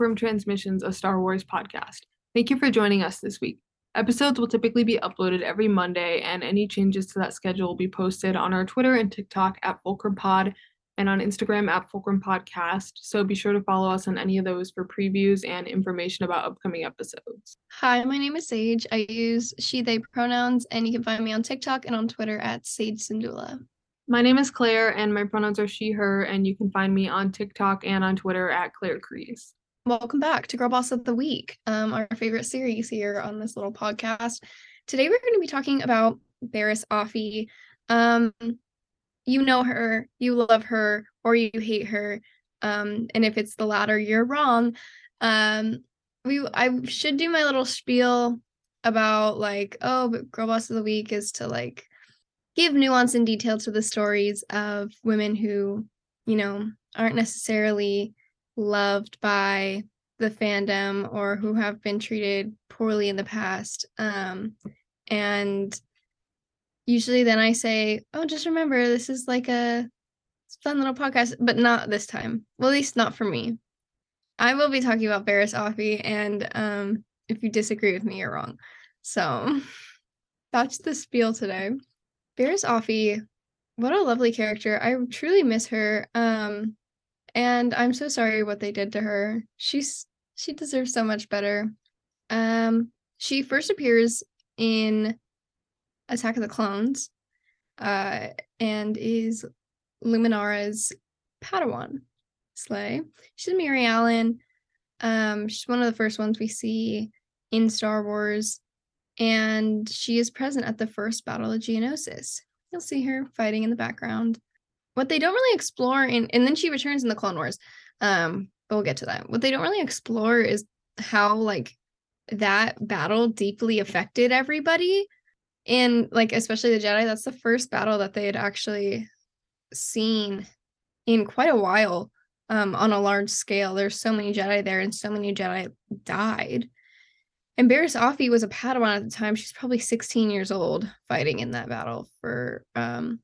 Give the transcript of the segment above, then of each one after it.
Fulcrum Transmissions, a Star Wars podcast. Thank you for joining us this week. Episodes will typically be uploaded every Monday, and any changes to that schedule will be posted on our Twitter and TikTok at Fulcrum Pod and on Instagram at Fulcrum Podcast. So be sure to follow us on any of those for previews and information about upcoming episodes. Hi, my name is Sage. I use she, they pronouns, and you can find me on TikTok and on Twitter at Sage Sindula. My name is Claire, and my pronouns are she, her, and you can find me on TikTok and on Twitter at Claire Crease. Welcome back to Girl Boss of the Week, um, our favorite series here on this little podcast. Today we're going to be talking about Barriss Offee. Um, you know her, you love her, or you hate her. Um, and if it's the latter, you're wrong. Um, we I should do my little spiel about like, oh, but Girl Boss of the Week is to like give nuance and detail to the stories of women who, you know, aren't necessarily loved by the fandom or who have been treated poorly in the past. Um, and usually then I say, oh, just remember this is like a fun little podcast, but not this time. Well, at least not for me. I will be talking about Barriss Offee, and um, if you disagree with me, you're wrong. So that's the spiel today. Barriss Offee, what a lovely character. I truly miss her. Um, and I'm so sorry what they did to her. She's she deserves so much better. Um, she first appears in Attack of the Clones, uh, and is Luminara's Padawan. Slay. She's Mirialan. Um, she's one of the first ones we see in Star Wars, and she is present at the first Battle of Geonosis. You'll see her fighting in the background what they don't really explore in and then she returns in the clone wars um but we'll get to that. What they don't really explore is how like that battle deeply affected everybody. And like especially the jedi that's the first battle that they had actually seen in quite a while um on a large scale. There's so many jedi there and so many jedi died. And Barriss Offee was a Padawan at the time. She's probably 16 years old fighting in that battle for um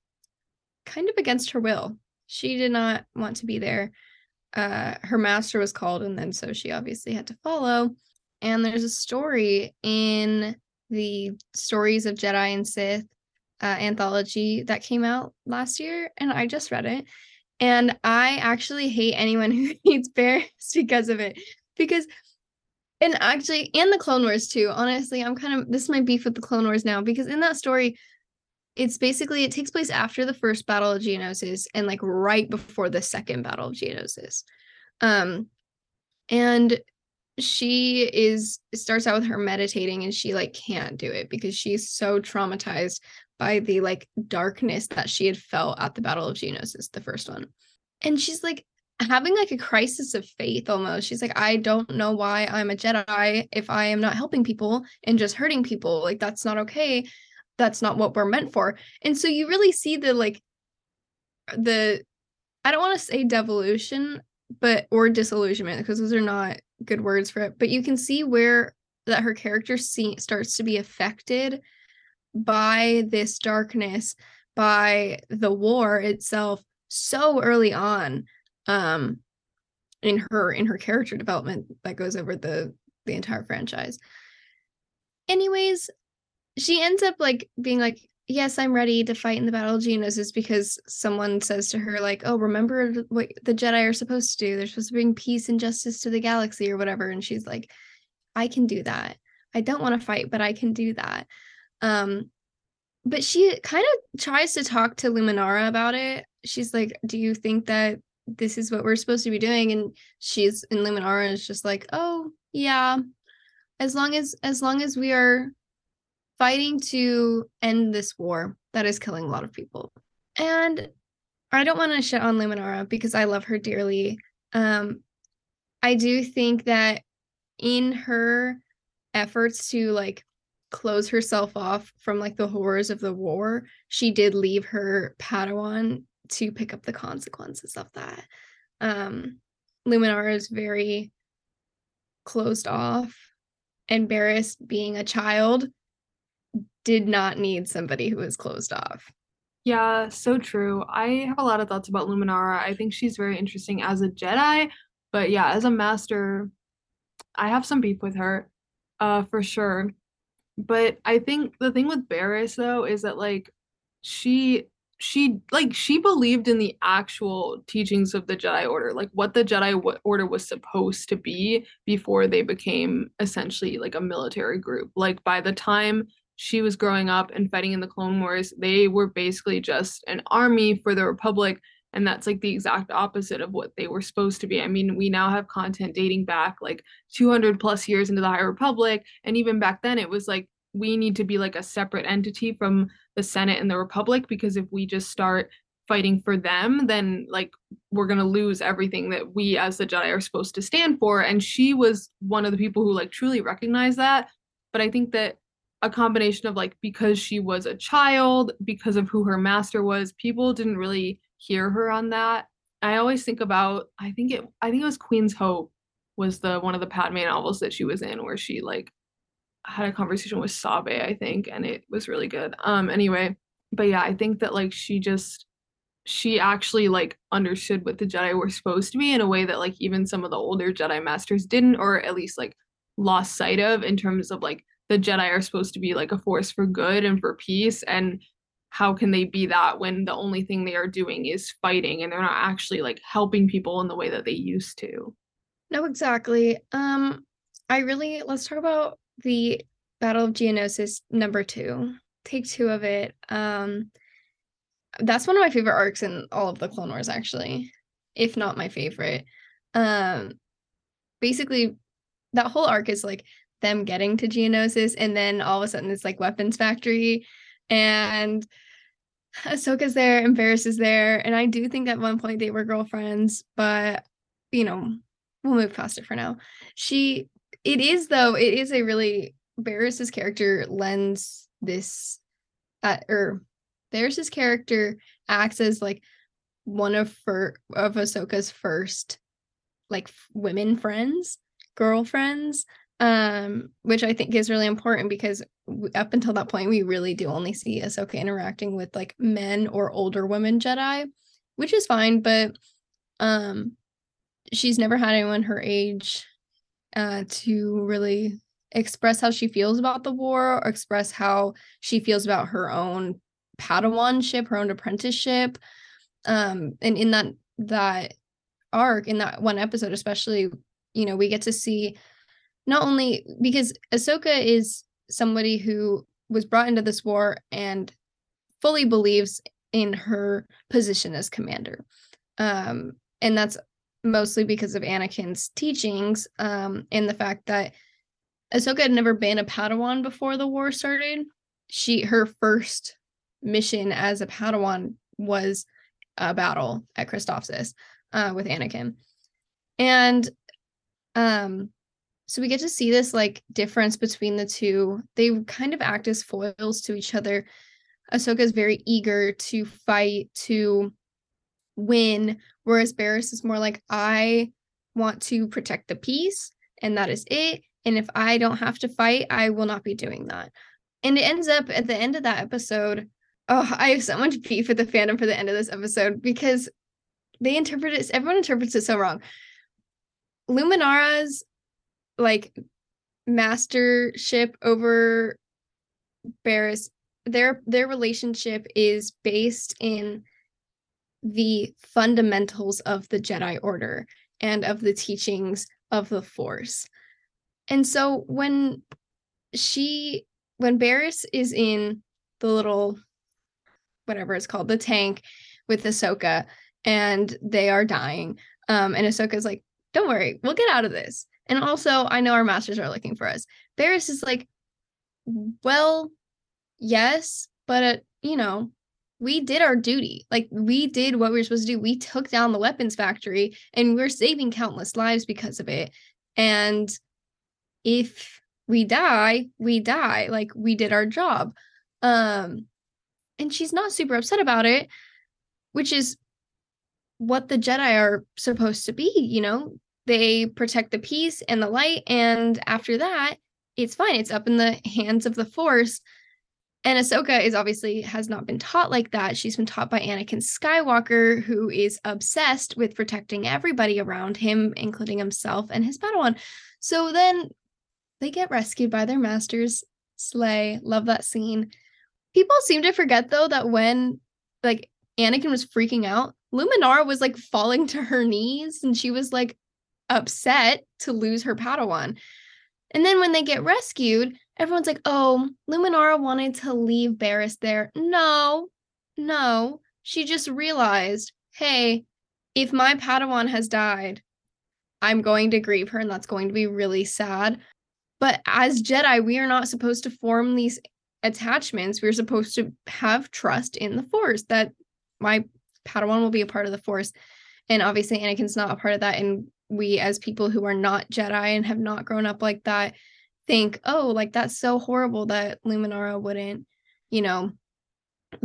kind of against her will. She did not want to be there. Uh, her master was called, and then so she obviously had to follow. And there's a story in the Stories of Jedi and Sith uh, anthology that came out last year, and I just read it. And I actually hate anyone who hates Barriss because of it. Because, and actually, and the Clone Wars too. Honestly, I'm kind of this is my beef with the Clone Wars now because in that story, it's basically it takes place after the first battle of geonosis and like right before the second battle of geonosis. Um and she is starts out with her meditating and she like can't do it because she's so traumatized by the like darkness that she had felt at the battle of geonosis the first one. And she's like having like a crisis of faith almost. She's like i don't know why i'm a jedi if i am not helping people and just hurting people. Like that's not okay that's not what we're meant for. And so you really see the like the I don't want to say devolution, but or disillusionment because those are not good words for it. But you can see where that her character see, starts to be affected by this darkness, by the war itself so early on um in her in her character development that goes over the the entire franchise. Anyways, she ends up like being like yes i'm ready to fight in the battle of geonosis because someone says to her like oh remember what the jedi are supposed to do? They're supposed to bring peace and justice to the galaxy or whatever and she's like i can do that. I don't want to fight but i can do that. Um but she kind of tries to talk to luminara about it. She's like do you think that this is what we're supposed to be doing? And she's in luminara is just like oh yeah. As long as as long as we are fighting to end this war that is killing a lot of people. And I don't want to shit on Luminara because I love her dearly. Um, I do think that in her efforts to like close herself off from like the horrors of the war, she did leave her Padawan to pick up the consequences of that. Um, Luminara is very closed off, embarrassed being a child, did not need somebody who was closed off. Yeah, so true. I have a lot of thoughts about Luminara. I think she's very interesting as a Jedi, But yeah, as a master, I have some beef with her, uh, for sure. But I think the thing with Barriss though is that like she she like she believed in the actual teachings of the Jedi Order, like what the Jedi w- Order was supposed to be before they became essentially like a military group. Like by the time she was growing up and fighting in the Clone Wars, they were basically just an army for the Republic and that's like the exact opposite of what they were supposed to be. I mean, we now have content dating back like 200 plus years into the High Republic. And even back then, it was like we need to be like a separate entity from the Senate and the Republic because if we just start fighting for them, then like we're gonna lose everything that we as the Jedi are supposed to stand for. And she was one of the people who like truly recognized that. But I think that a combination of like because she was a child, because of who her master was, people didn't really hear her on that. I always think about I think it I think it was Queen's Hope was the one of the Padme novels that she was in where she like had a conversation with Sabe, I think, and it was really good. Um anyway, but yeah, I think that like she just she actually like understood what the Jedi were supposed to be in a way that like even some of the older Jedi masters didn't or at least like lost sight of in terms of like the Jedi are supposed to be like a force for good and for peace and how can they be that when the only thing they are doing is fighting and they're not actually like helping people in the way that they used to? No exactly. Um i really let's talk about the battle of geonosis number two. Take two of it. Um that's one of my favorite arcs in all of the clone wars actually if not my favorite. Um basically that whole arc is like them getting to geonosis and then all of a sudden it's like weapons factory and Ahsoka's there and Barriss is there. And I do think at one point they were girlfriends, but you know, we'll move past it for now. She it is though, it is a really Barriss's character lends this uh, or Barriss's character acts as like one of for of Ahsoka's first like women friends, girlfriends um, which I think is really important because up until that point, we really do only see Ahsoka interacting with like men or older women Jedi, which is fine, but um, she's never had anyone her age uh, to really express how she feels about the war or express how she feels about her own padawanship her own apprenticeship. Um and in that that arc in that one episode especially you know we get to see not only because Ahsoka is somebody who was brought into this war and fully believes in her position as commander. Um, and that's mostly because of Anakin's teachings um, and the fact that Ahsoka had never been a Padawan before the war started. She her first mission as a Padawan was a battle at Christophsis uh, with Anakin, and um, so we get to see this like difference between the two. They kind of act as foils to each other. Ahsoka is very eager to fight to win, whereas Barriss is more like, I want to protect the peace, and that is it. And if I don't have to fight, I will not be doing that. And it ends up at the end of that episode. Oh, I have so much beef with the fandom for the end of this episode because they interpret it, everyone interprets it so wrong. Luminara's like mastership over Barriss, their their relationship is based in the fundamentals of the Jedi Order and of the teachings of the Force. And so when she when Barriss is in the little whatever it's called, the tank with Ahsoka, and they are dying. Um, and Ahsoka's like, don't worry, we'll get out of this. And also, I know our masters are looking for us. Barriss is like, well, yes, but uh, you know, we did our duty. Like we did what we were supposed to do. We took down the weapons factory and we're saving countless lives because of it. And if we die, we die. Like we did our job. Um and she's not super upset about it, which is what the Jedi are supposed to be, you know? They protect the peace and the light and after that it's fine it's up in the hands of the force And Ahsoka is obviously has not been taught like that. She's been taught by Anakin Skywalker, who is obsessed with protecting everybody around him, including himself and his Padawan. So then they get rescued by their masters. Slay, love that scene. People seem to forget though that when like Anakin was freaking out, Luminara was like falling to her knees and she was like upset to lose her Padawan. And then when they get rescued, everyone's like, oh, Luminara wanted to leave Barriss there. No, no. She just realized, hey, if my Padawan has died, I'm going to grieve her, and that's going to be really sad. But as Jedi, we are not supposed to form these attachments. We're supposed to have trust in the Force that my Padawan will be a part of the Force. And obviously, Anakin's not a part of that. And we, as people who are not Jedi and have not grown up like that, think, oh, like that's so horrible that Luminara wouldn't, you know,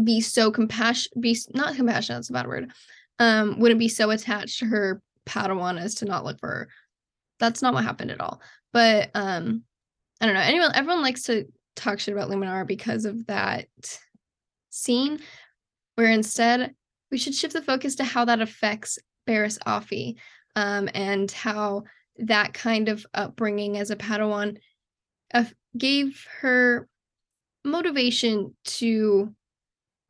be so compassion, be not compassionate. That's a bad word. Um, wouldn't be so attached to her Padawan as to not look for her. That's not what happened at all. But um, I don't know. Anyone, everyone likes to talk shit about Luminara because of that scene, where instead we should shift the focus to how that affects Barriss Offee, um, and how that kind of upbringing as a Padawan uh, gave her motivation to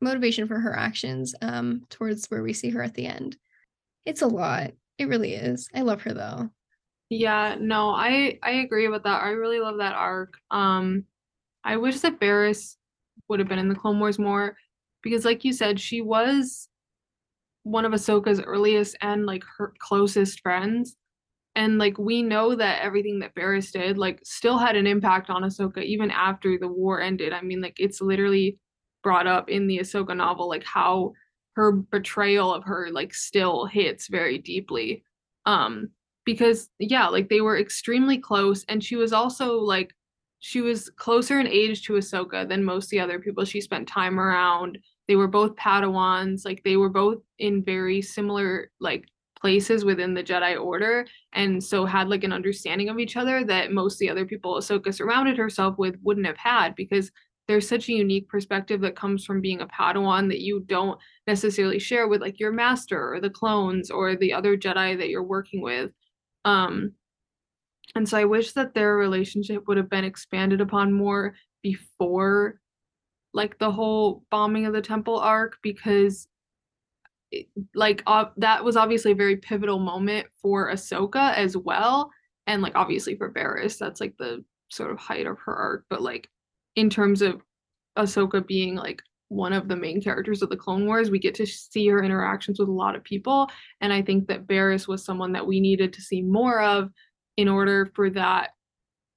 motivation for her actions um, towards where we see her at the end. It's a lot. It really is. I love her though. Yeah, no, I I agree with that. I really love that arc. Um I wish that Barriss would have been in the Clone Wars more because like you said, she was one of Ahsoka's earliest and like her closest friends. And like we know that everything that Barriss did like still had an impact on Ahsoka even after the war ended. I mean, like it's literally brought up in the Ahsoka novel, like how her betrayal of her like still hits very deeply. Um, because yeah, like they were extremely close, and she was also like she was closer in age to Ahsoka than most the other people she spent time around. They were both Padawans, like they were both in very similar like places within the Jedi Order, and so had like an understanding of each other that most the other people Ahsoka surrounded herself with wouldn't have had because there's such a unique perspective that comes from being a Padawan that you don't necessarily share with like your master or the clones or the other Jedi that you're working with. Um, and so I wish that their relationship would have been expanded upon more before like the whole bombing of the temple arc because like uh, that was obviously a very pivotal moment for Ahsoka as well, and like obviously for Barriss, that's like the sort of height of her arc. But like in terms of Ahsoka being like one of the main characters of the Clone Wars, we get to see her interactions with a lot of people, and I think that Barriss was someone that we needed to see more of in order for that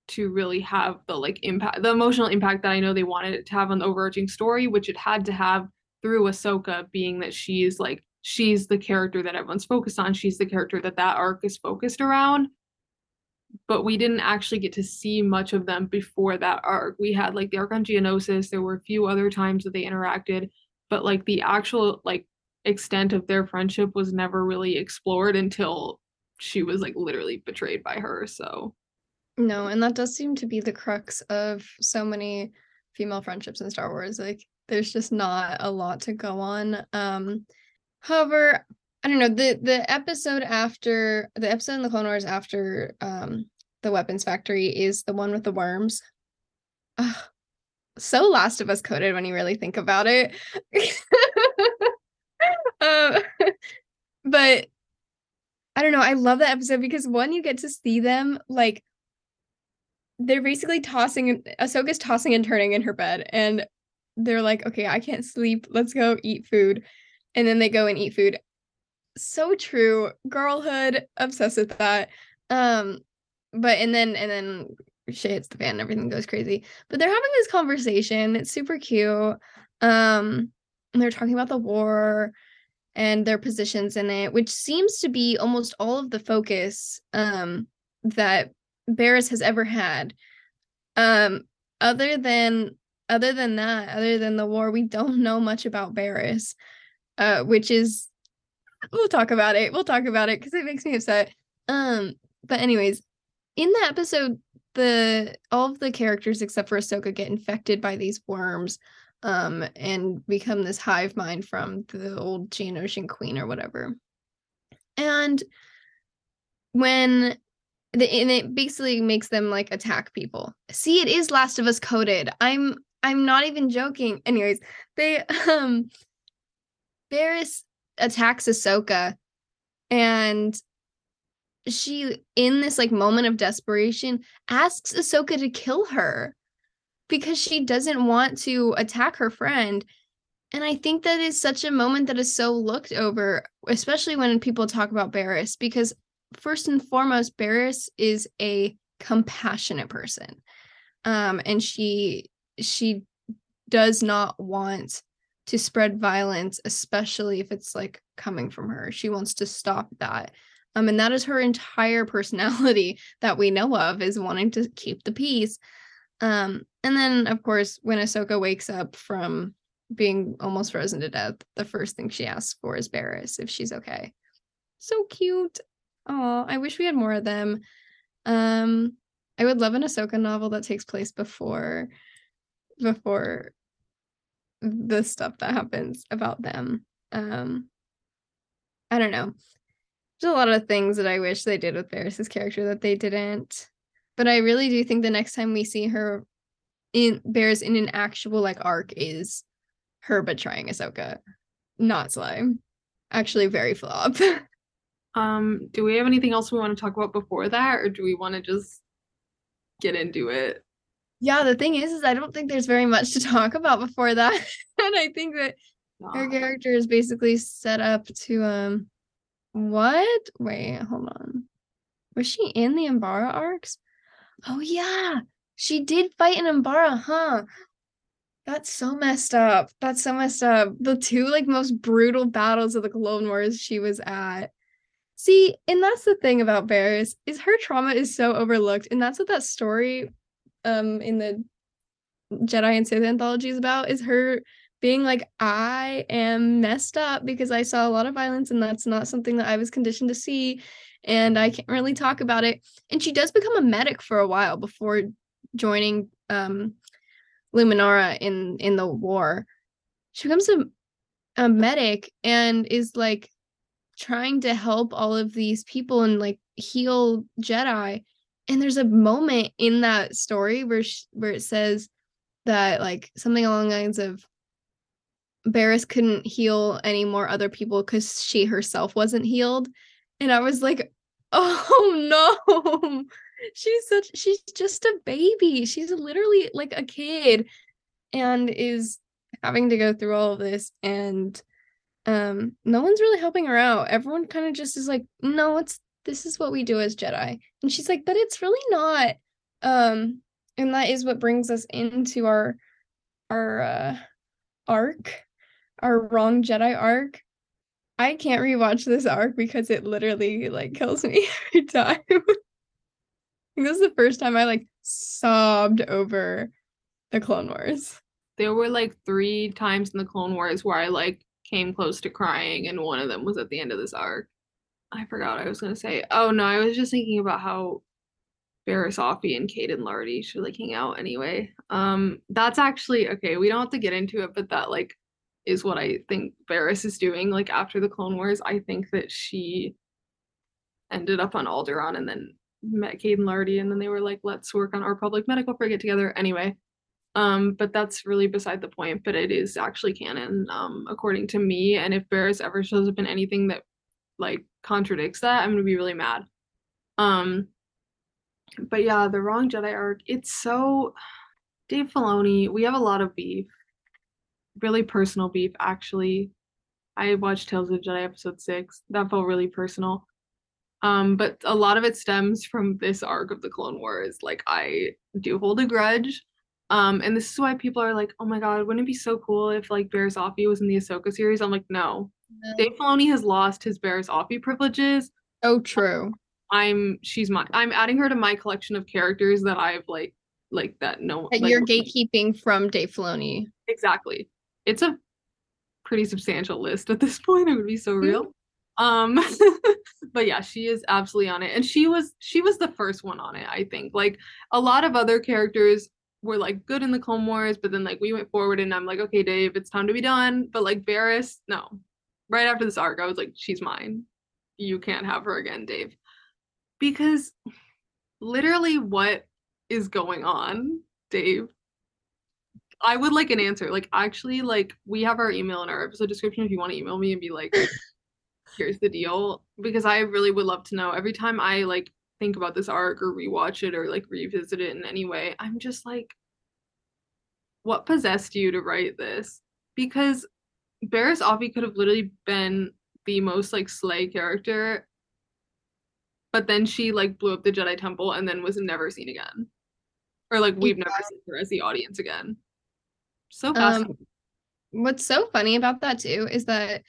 to really have the like impact the emotional impact that I know they wanted it to have on the overarching story, which it had to have through Ahsoka, being that she's like she's the character that everyone's focused on. She's the character that that arc is focused around. But we didn't actually get to see much of them before that arc. We had like the arc on Geonosis. There were a few other times that they interacted, but like the actual like extent of their friendship was never really explored until she was like literally betrayed by her. So no, and that does seem to be the crux of so many female friendships in Star Wars. Like there's just not a lot to go on. Um however, I don't know, the the episode after the episode in the Clone Wars after um the weapons factory is the one with the worms. Ugh, so Last of Us coded when you really think about it. um, but I don't know. I love that episode because one, you get to see them like they're basically tossing Ahsoka's tossing and turning in her bed and they're like, okay, I can't sleep. Let's go eat food. And then they go and eat food. So true. Girlhood, obsessed with that. Um, but and then and then shit hits the fan and everything goes crazy. But they're having this conversation. It's super cute. Um, they're talking about the war and their positions in it, which seems to be almost all of the focus um that Barriss has ever had. Um, other than other than that, other than the war, we don't know much about Barriss, uh, which is we'll talk about it. We'll talk about it because it makes me upset. Um, but anyways, in the episode, the all of the characters except for Ahsoka get infected by these worms. um and become this hive mind from the old Geonosian queen or whatever. And when and it basically makes them like attack people. See, it is Last of Us coded. I'm I'm not even joking. Anyways, they um Barriss attacks Ahsoka and she in this like moment of desperation asks Ahsoka to kill her because she doesn't want to attack her friend. And I think that is such a moment that is so looked over, especially when people talk about Barriss, because first and foremost, Barriss is a compassionate person. Um, and she she does not want to spread violence, especially if it's like coming from her. She wants to stop that. Um, and that is her entire personality that we know of is wanting to keep the peace. Um, and then of course, when Ahsoka wakes up from being almost frozen to death, the first thing she asks for is Barriss if she's okay. So cute. Oh, I wish we had more of them. Um, I would love an Ahsoka novel that takes place before before the stuff that happens about them. Um, I don't know. There's a lot of things that I wish they did with Barriss's character that they didn't. But I really do think the next time we see her in Barriss in an actual like arc is her betraying Ahsoka, not Slime. Actually, very flop. Um, do we have anything else we want to talk about before that, or do we want to just get into it? Yeah, the thing is, is I don't think there's very much to talk about before that, and I think that her character is basically set up to um, what? Wait, hold on. Was she in the Umbara arcs? Oh yeah, she did fight in Umbara, huh? That's so messed up. That's so messed up. The two like most brutal battles of the Clone Wars she was at. See, and that's the thing about Barriss is her trauma is so overlooked, and that's what that story, um, in the Jedi and Sith anthology is about. Is her being like, I am messed up because I saw a lot of violence, and that's not something that I was conditioned to see, and I can't really talk about it. And she does become a medic for a while before joining um Luminara in in the war. She becomes a a medic and is like trying to help all of these people and like heal Jedi. And there's a moment in that story where she, where it says that like something along the lines of Barriss couldn't heal any more other people because she herself wasn't healed. And I was like, oh no. she's such she's just a baby. She's literally like a kid and is having to go through all of this and um no one's really helping her out. Everyone kind of just is like no it's this is what we do as jedi. And she's like but it's really not um and that is what brings us into our our uh arc our wrong jedi arc. I can't rewatch this arc because it literally like kills me every time. This is the first time i like sobbed over the clone wars. There were like three times in the clone wars where i like came close to crying, and one of them was at the end of this arc. I forgot I was gonna say. Oh no, I was just thinking about how Barriss Offee and Kaeden Larte should like hang out anyway. Um, that's actually okay. We don't have to get into it, but that like is what I think Barriss is doing. Like after the Clone Wars, I think that she ended up on Alderaan and then met Kaeden Larte, and then they were like, "Let's work on our public medical frigate together." Anyway, um, but that's really beside the point. But it is actually canon, um, according to me. And if Barriss ever shows up in anything that like contradicts that, I'm gonna be really mad. Um, but yeah, the wrong Jedi arc. It's so Dave Filoni. We have a lot of beef, really personal beef. Actually, I watched Tales of Jedi episode six. That felt really personal. Um, but a lot of it stems from this arc of the Clone Wars. Like I do hold a grudge um, and this is why people are like, oh my god, wouldn't it be so cool if like Barriss Offee was in the Ahsoka series? I'm like, no. no. Dave Filoni has lost his Barriss Offee privileges. Oh, true. I'm she's my I'm adding her to my collection of characters that I've like like that no that like, you're gatekeeping from Dave Filoni. Exactly. It's a pretty substantial list at this point. It would be so mm-hmm. real. um but yeah she is absolutely on it and she was she was the first one on it i think like a lot of other characters were like good in the Clone Wars, but then like we went forward and I'm like, okay, Dave, it's time to be done. But like Barriss, no. Right after this arc, I was like, she's mine. You can't have her again, Dave. Because literally what is going on, Dave? I would like an answer. Like actually, like we have our email in our episode description if you want to email me and be like, here's the deal. Because I really would love to know. Every time I like think about this arc or rewatch it or like revisit it in any way, I'm just like, what possessed you to write this? Because Barriss Offee could have literally been the most like slay character, but then she like blew up the Jedi Temple and then was never seen again. Or like we've yeah. never seen her as the audience again. So um, fascinating. Um, what's so funny about that too is that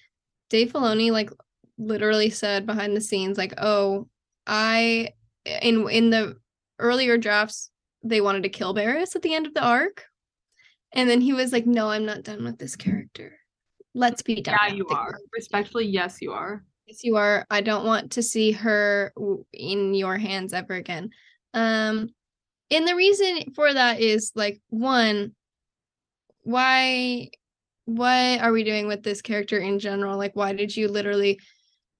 Dave Filoni like literally said behind the scenes like, "Oh, I in in the earlier drafts they wanted to kill Barriss at the end of the arc." And then he was like, "No, I'm not done with this character. Let's be done." Yeah, you are. Character. Respectfully, yes, you are. Yes, you are. I don't want to see her in your hands ever again. Um, and the reason for that is like one, why, what are we doing with this character in general? Like, why did you literally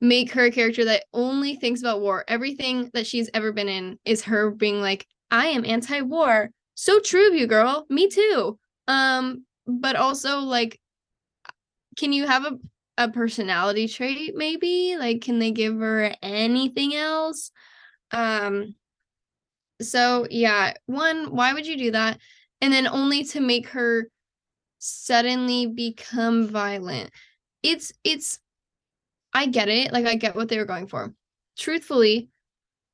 make her a character that only thinks about war? Everything that she's ever been in is her being like, I am anti-war. So true of you, girl. Me too. Um, but also like can you have a a personality trait maybe? Like can they give her anything else? Um so yeah, one, why would you do that? And then only to make her suddenly become violent. It's it's I get it. Like I get what they were going for. Truthfully,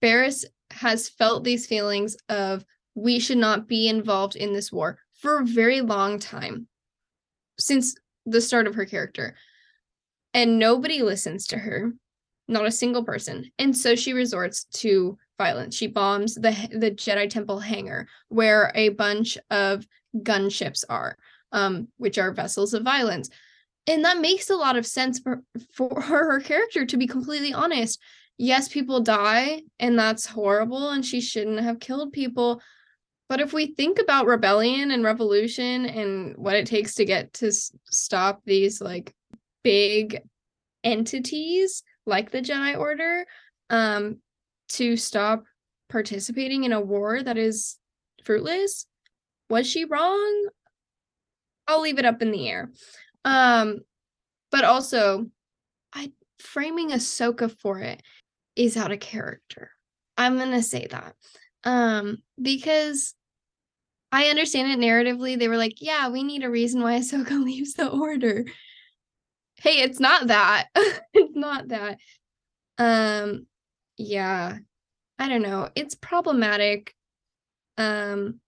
Barriss has felt these feelings of we should not be involved in this war for a very long time since the start of her character. And nobody listens to her, not a single person. And so she resorts to violence. She bombs the the Jedi Temple hangar where a bunch of gunships are, um, which are vessels of violence. And that makes a lot of sense for, for her, her character, to be completely honest. Yes, people die, and that's horrible, and she shouldn't have killed people. But if we think about rebellion and revolution and what it takes to get to stop these like big entities like the Jedi Order, um, to stop participating in a war that is fruitless, was she wrong? I'll leave it up in the air. Um, but also, I framing Ahsoka for it is out of character. I'm gonna say that. Um, because I understand it narratively. They were like, yeah, we need a reason why Ahsoka leaves the order. Hey, it's not that. it's not that. Um, yeah. I don't know. It's problematic. Um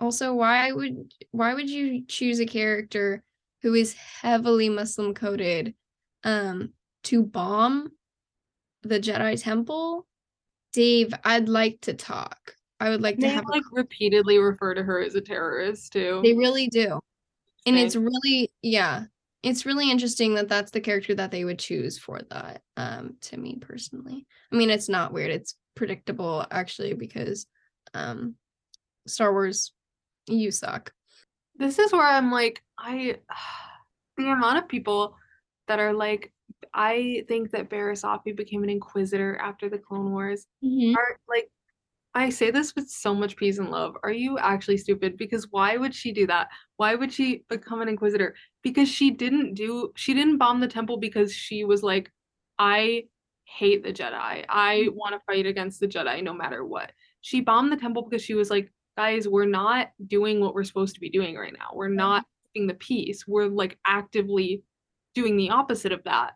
also why would why would you choose a character who is heavily Muslim coded um to bomb the Jedi temple? Dave, I'd like to talk. I would like they to have like a- repeatedly refer to her as a terrorist too. They really do. And it's really yeah, it's really interesting that that's the character that they would choose for that um to me personally. I mean, it's not weird. It's predictable actually because um Star Wars you suck. This is where I'm like I the amount of people that are like I think that Barriss Offee became an inquisitor after the Clone Wars mm-hmm. are like I say this with so much peace and love. Are you actually stupid? Because why would she do that? Why would she become an inquisitor? Because she didn't do she didn't bomb the temple because she was like I hate the Jedi. I mm-hmm. want to fight against the Jedi no matter what. She bombed the temple because she was like, guys, we're not doing what we're supposed to be doing right now. We're not keeping the peace. We're like actively doing the opposite of that.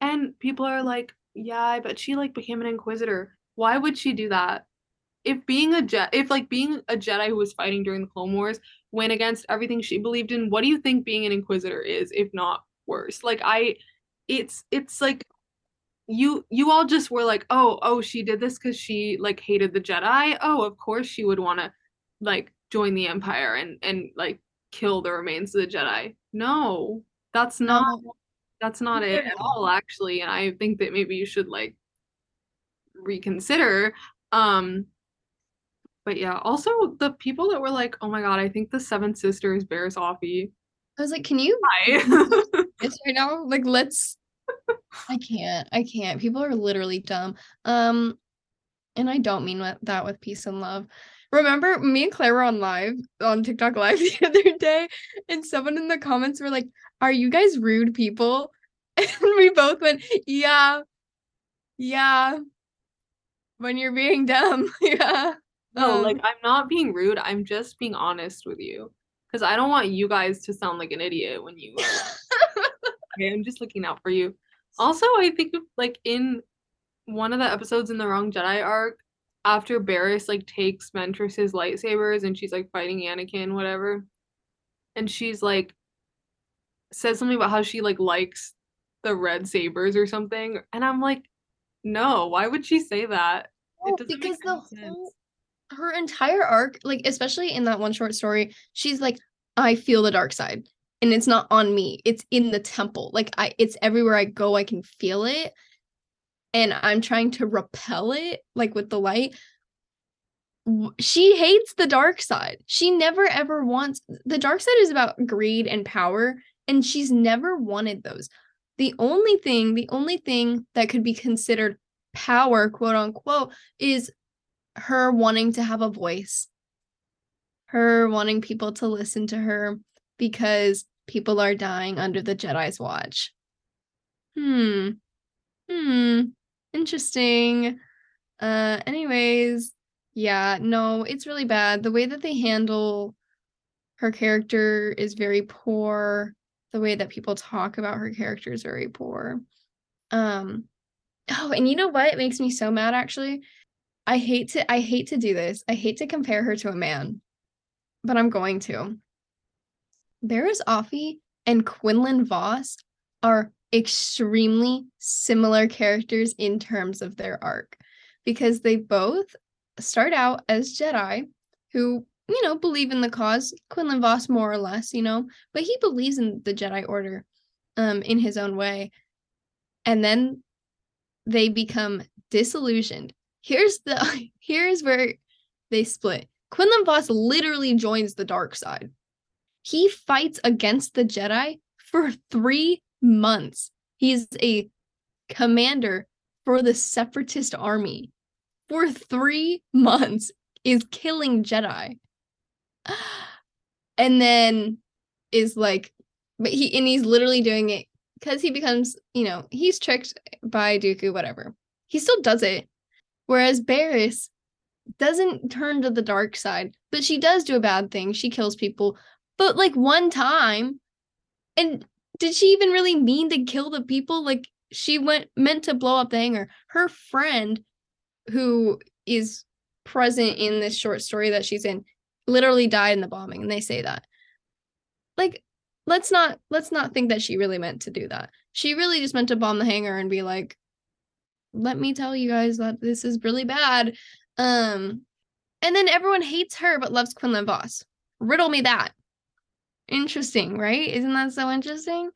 And people are like, yeah, but she like became an inquisitor why would she do that? If being a jet, if like being a Jedi who was fighting during the Clone Wars went against everything she believed in, what do you think being an Inquisitor is, if not worse? Like I, it's it's like you you all just were like, oh oh she did this because she like hated the Jedi. Oh, of course she would want to like join the Empire and and like kill the remains of the Jedi. No, that's not no. that's not it at all actually. And I think that maybe you should like reconsider um But yeah, also the people that were like, "Oh my god, I think the seven sisters Barriss Offee." I was like, can you right now? Like, let's. I can't. I can't. People are literally dumb. Um, and I don't mean that with peace and love. Remember, me and Claire were on live on TikTok live the other day, and someone in the comments were like, "Are you guys rude people?" And we both went, "Yeah, yeah." When you're being dumb, yeah. No, Um, like I'm not being rude. I'm just being honest with you. Because I don't want you guys to sound like an idiot when you Okay, I'm just looking out for you. Also, I think like in one of the episodes in the Wrong Jedi arc, after Barriss like takes Ventress's lightsabers and she's like fighting Anakin, whatever, and she's like says something about how she like likes the red sabers or something, and I'm like, no, why would she say that? It No, doesn't make because the sense. whole her entire arc, like especially in that one short story, she's like, I feel the dark side. And it's not on me. It's in the temple. Like I it's everywhere I go, I can feel it. And I'm trying to repel it, like with the light. She hates the dark side. She never ever wants the dark side is about greed and power, and she's never wanted those. The only thing, the only thing that could be considered power, quote unquote, is her wanting to have a voice, her wanting people to listen to her because people are dying under the Jedi's watch. Hmm. Hmm. Interesting. Uh, anyways, yeah, no, it's really bad. The way that they handle her character is very poor. The way that people talk about her character is very poor. Um, oh, and you know what? It makes me so mad actually. I hate to I hate to do this. I hate to compare her to a man, but I'm going to. Barriss Offee and Quinlan Vos are extremely similar characters in terms of their arc because they both start out as Jedi who, you know, believe in the cause. Quinlan Vos more or less, you know, but he believes in the Jedi order um in his own way. And then they become disillusioned. Here's the here's where they split. Quinlan Vos literally joins the dark side. He fights against the Jedi for three months. He's a commander for the separatist army for three months is killing Jedi. And then is like, but he and he's literally doing it because he becomes, you know, he's tricked by Dooku, whatever. He still does it. Whereas Barriss doesn't turn to the dark side, but she does do a bad thing. She kills people, but like one time. And did she even really mean to kill the people? Like she went meant to blow up the hangar. Her friend, who is present in this short story that she's in, literally died in the bombing, and they say that. Like, let's not let's not think that she really meant to do that. She really just meant to bomb the hangar and be like, let me tell you guys that this is really bad. Um, and then everyone hates her but loves Quinlan Vos. Riddle me that. Interesting, right? Isn't that so interesting?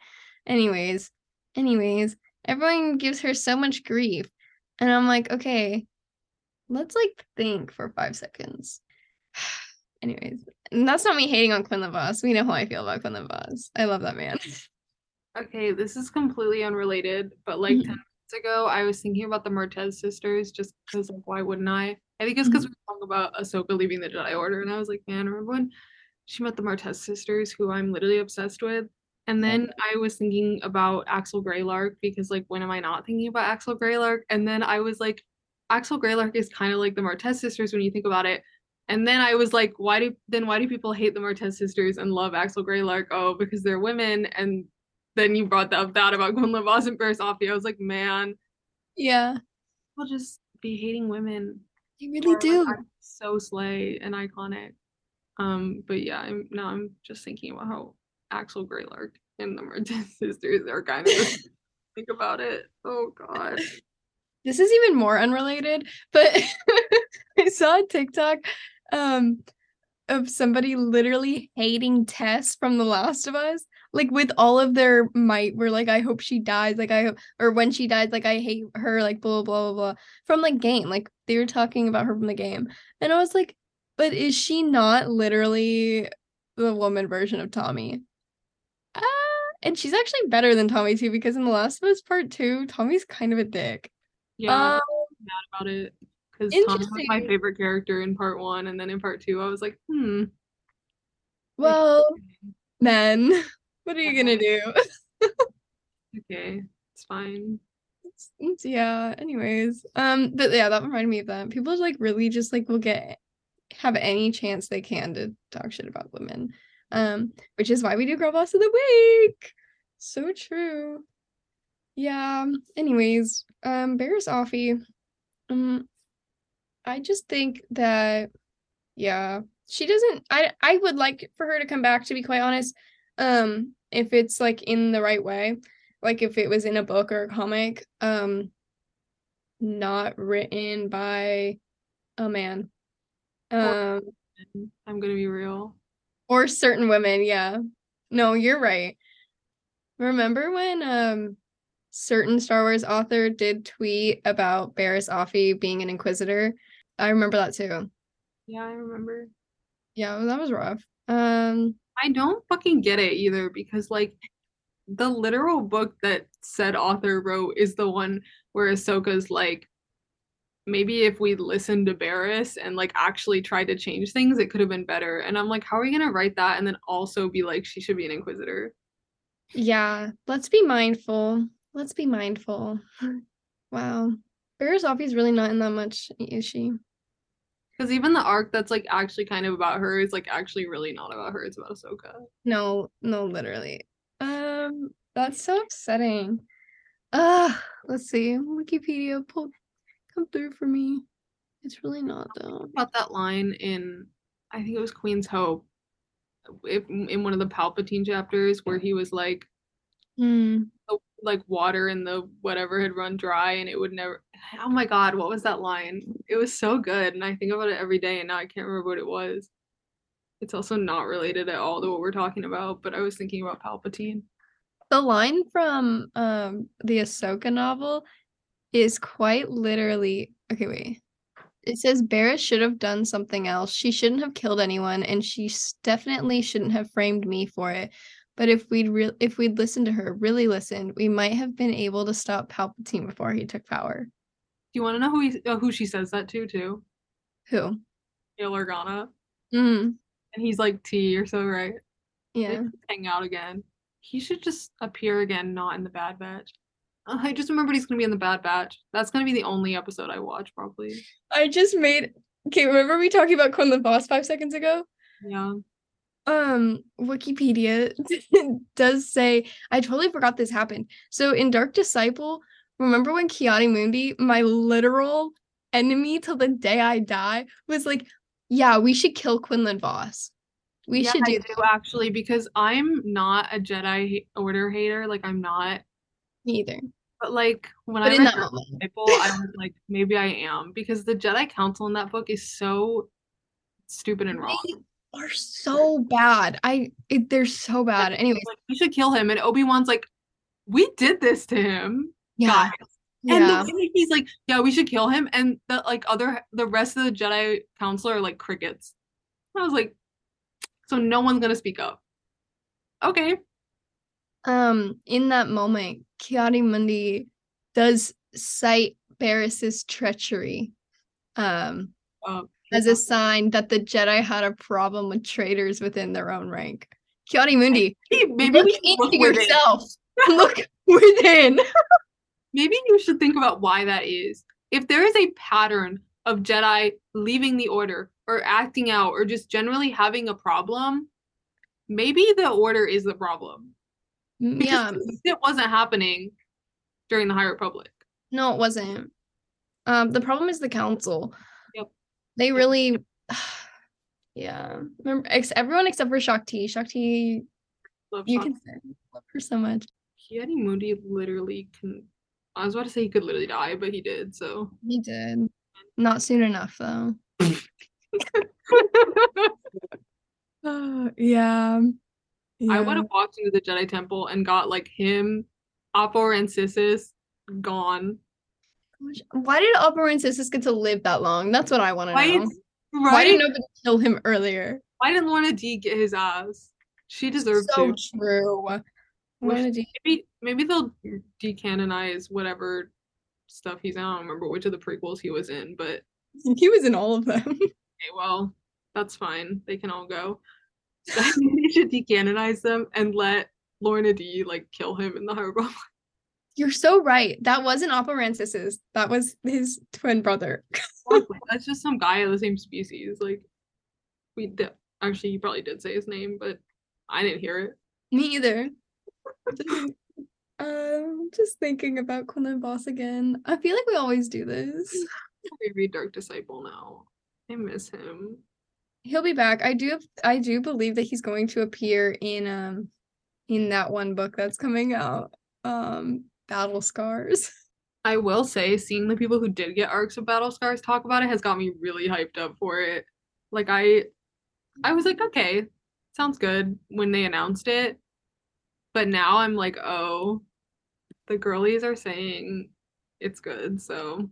Anyways, anyways, everyone gives her so much grief. And I'm like, okay, let's like think for five seconds. anyways, and that's not me hating on Quinlan Vos. We know how I feel about Quinlan Vos. I love that man. Okay, this is completely unrelated, but like Mhm. 10 minutes ago, I was thinking about the Martez sisters just because, like, why wouldn't I? I think it's because we were talking about Ahsoka leaving the Jedi Order, and I was like, man, remember when she met the Martez sisters, who I'm literally obsessed with? And then I was thinking about Axel Greylark because, like, when am I not thinking about Axel Greylark? And then I was like, Axel Greylark is kind of like the Martez sisters when you think about it. And then I was like, why do then why do people hate the Martez sisters and love Axel Greylark? Oh, because they're women. And then you brought up that about Quinlan Vos and Barriss Offee. I was like, man, yeah, people just be hating women. they really do. Like, so slay and iconic. Um, but yeah, I'm now I'm just thinking about how Axel Greylark and the Martez sisters are kind of think about it. Oh god. this is even more unrelated, but I saw a TikTok um of somebody literally hating Tess from The Last of Us. Like with all of their might, were like, I hope she dies. Like I hope or when she dies, like I hate her, like blah blah blah blah blah. From like game. Like they were talking about her from the game. And I was like, but is she not literally the woman version of Tommy? Uh, and she's actually better than Tommy too, because in The Last of Us Part Two, Tommy's kind of a dick. Yeah, I Um, mad about it because Tom was my favorite character in part one, and then in part two, I was like, hmm. well, men, what are you gonna do? Okay, it's fine. It's- it's- yeah. Anyways, um, but yeah, that reminded me of that. People like really just like will get have any chance they can to talk shit about women. Um, which is why we do Girl Boss of the Week. So true. Yeah. Anyways, um, Barriss Offee. Um, I just think that, yeah, she doesn't. I I would like for her to come back. To be quite honest, um, if it's like in the right way, like if it was in a book or a comic, um, not written by a man, um, I'm gonna be real. or certain women. Yeah, no, you're right. Remember when um certain Star Wars author did tweet about Barriss Offee being an Inquisitor? I remember that too. Yeah, I remember. Yeah, that was rough. Um, I don't fucking get it either because like the literal book that said author wrote is the one where Ahsoka's like maybe if we listened to Barriss and like actually tried to change things, it could have been better. And I'm like, how are we gonna write that and then also be like she should be an inquisitor? yeah, let's be mindful. Let's be mindful. Wow. Barriss Offee's really not in that much, is she? Because even the arc that's like actually kind of about her is like actually really not about her. It's about Ahsoka. No, no, literally. Um, that's so upsetting. Uh, let's see. Wikipedia pull come through for me. It's really not though. About that line in I think it was Queen's Hope. If, in one of the Palpatine chapters where he was like Hmm. the- like water in the whatever had run dry and it would never oh my god what was that line it was so good and i think about it every day and now i can't remember what it was it's also not related at all to what we're talking about but i was thinking about palpatine The line from um the Ahsoka novel is quite literally okay, wait. It says Barriss should have done something else. She shouldn't have killed anyone, and she definitely shouldn't have framed me for it. But if we'd re- if we'd listened to her, really listened, we might have been able to stop Palpatine before he took power. do you want to know who he, uh, who she says that to too Who? Bail Organa Mm, and he's like t you're so right yeah. hang out again he should just appear again not in the bad batch i just remembered he's gonna be in the bad batch that's gonna be the only episode i watch probably I just made okay, remember we talking about Quinlan Vos five seconds ago? yeah um wikipedia does say i totally forgot this happened so in dark disciple remember when ki-adi-mundi my literal enemy till the day i die was like yeah we should kill quinlan vos we Yeah, should I do do actually because I'm not a Jedi Order hater. Like I'm not. Neither But like when but I in read that moment Disciple, I was like, maybe I am because the Jedi Council in that book is so stupid and wrong. they are so bad i it, they're so bad anyways Like you should kill him, and Obi Wan's like, we did this to him, yeah guys. And yeah the way he's like, yeah, we should kill him, and the like other the rest of the Jedi Council are like crickets. I was like, so no one's gonna speak up. Okay. Um in that moment ki-adi-mundi does cite barriss's treachery um Uh, as a sign that the Jedi had a problem with traitors within their own rank. Ki-Adi-Mundi, maybe, maybe look into look within. look within. Maybe you should think about why that is. If there is a pattern of Jedi leaving the Order or acting out or just generally having a problem, maybe the Order is the problem. Because Yeah, it wasn't happening during the High Republic. no, it wasn't. Um, the problem is the council. Yep. They really, yeah. Remember, ex- everyone except for Shaak Ti. Shakti, Love you Shak- can say love her so much. Ki-Adi-Mundi literally can. I was about to say he could literally die, but he did. So He did. Not soon enough, though. Uh, yeah. I would have walked into the Jedi Temple and got like him, Apor, and Sissus gone. Why did Oppo Rancisis get to live that long? That's what I want to know. Right? Why didn't nobody kill him earlier? Why didn't Lourna Dee get his ass? She deserved so to. true. Lourna Dee. Maybe maybe they'll decanonize whatever stuff he's in. I don't remember which of the prequels he was in, but He was in all of them. okay, well, that's fine. They can all go. They should decanonize them and let Lourna Dee like kill him in the harbor. You're so right. That wasn't Oppo Rancisis. That was his twin brother. That's just some guy of the same species. Like we did. Actually, you probably did say his name, but I didn't hear it. Me either. um, just thinking about Quinlan Vos again. I feel like we always do this. I read Dark Disciple now. I miss him. He'll be back. I do. I do believe that he's going to appear in um, in that one book that's coming out. Um, Battle Scars. I will say, seeing the people who did get arcs of Battle Scars talk about it has got me really hyped up for it. Like I, I was like, okay, sounds good when they announced it, but now I'm like, oh, the girlies are saying it's good, so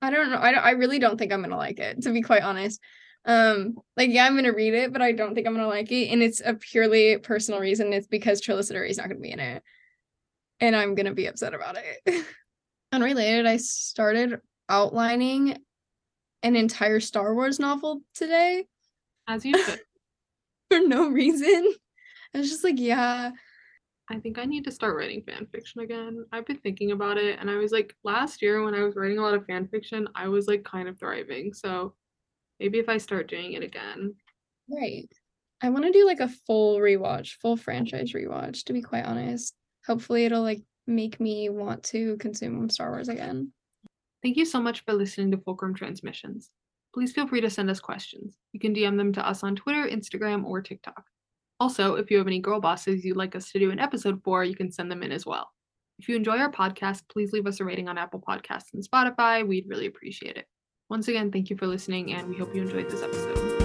I don't know. I don't, I really don't think I'm gonna like it, to be quite honest. Um, like yeah, I'm gonna read it, but I don't think I'm gonna like it, and it's a purely personal reason. It's because Trilla is not gonna be in it, and I'm gonna be upset about it. Unrelated, I started outlining an entire Star Wars novel today as you should. for no reason. I was just like, yeah, I think I need to start writing fan fiction again. I've been thinking about it and I was like last year when I was writing a lot of fan fiction, I was like kind of thriving. So maybe if I start doing it again. right. I want to do like a full rewatch, full franchise rewatch, to be quite honest. Hopefully it'll like make me want to consume Star Wars again. Thank you so much for listening to Fulcrum Transmissions. Please feel free to send us questions. You can DM them to us on Twitter, Instagram, or TikTok. Also, if you have any girl bosses you'd like us to do an episode for, you can send them in as well. If you enjoy our podcast, please leave us a rating on Apple Podcasts and Spotify. We'd really appreciate it. Once again, thank you for listening, and we hope you enjoyed this episode.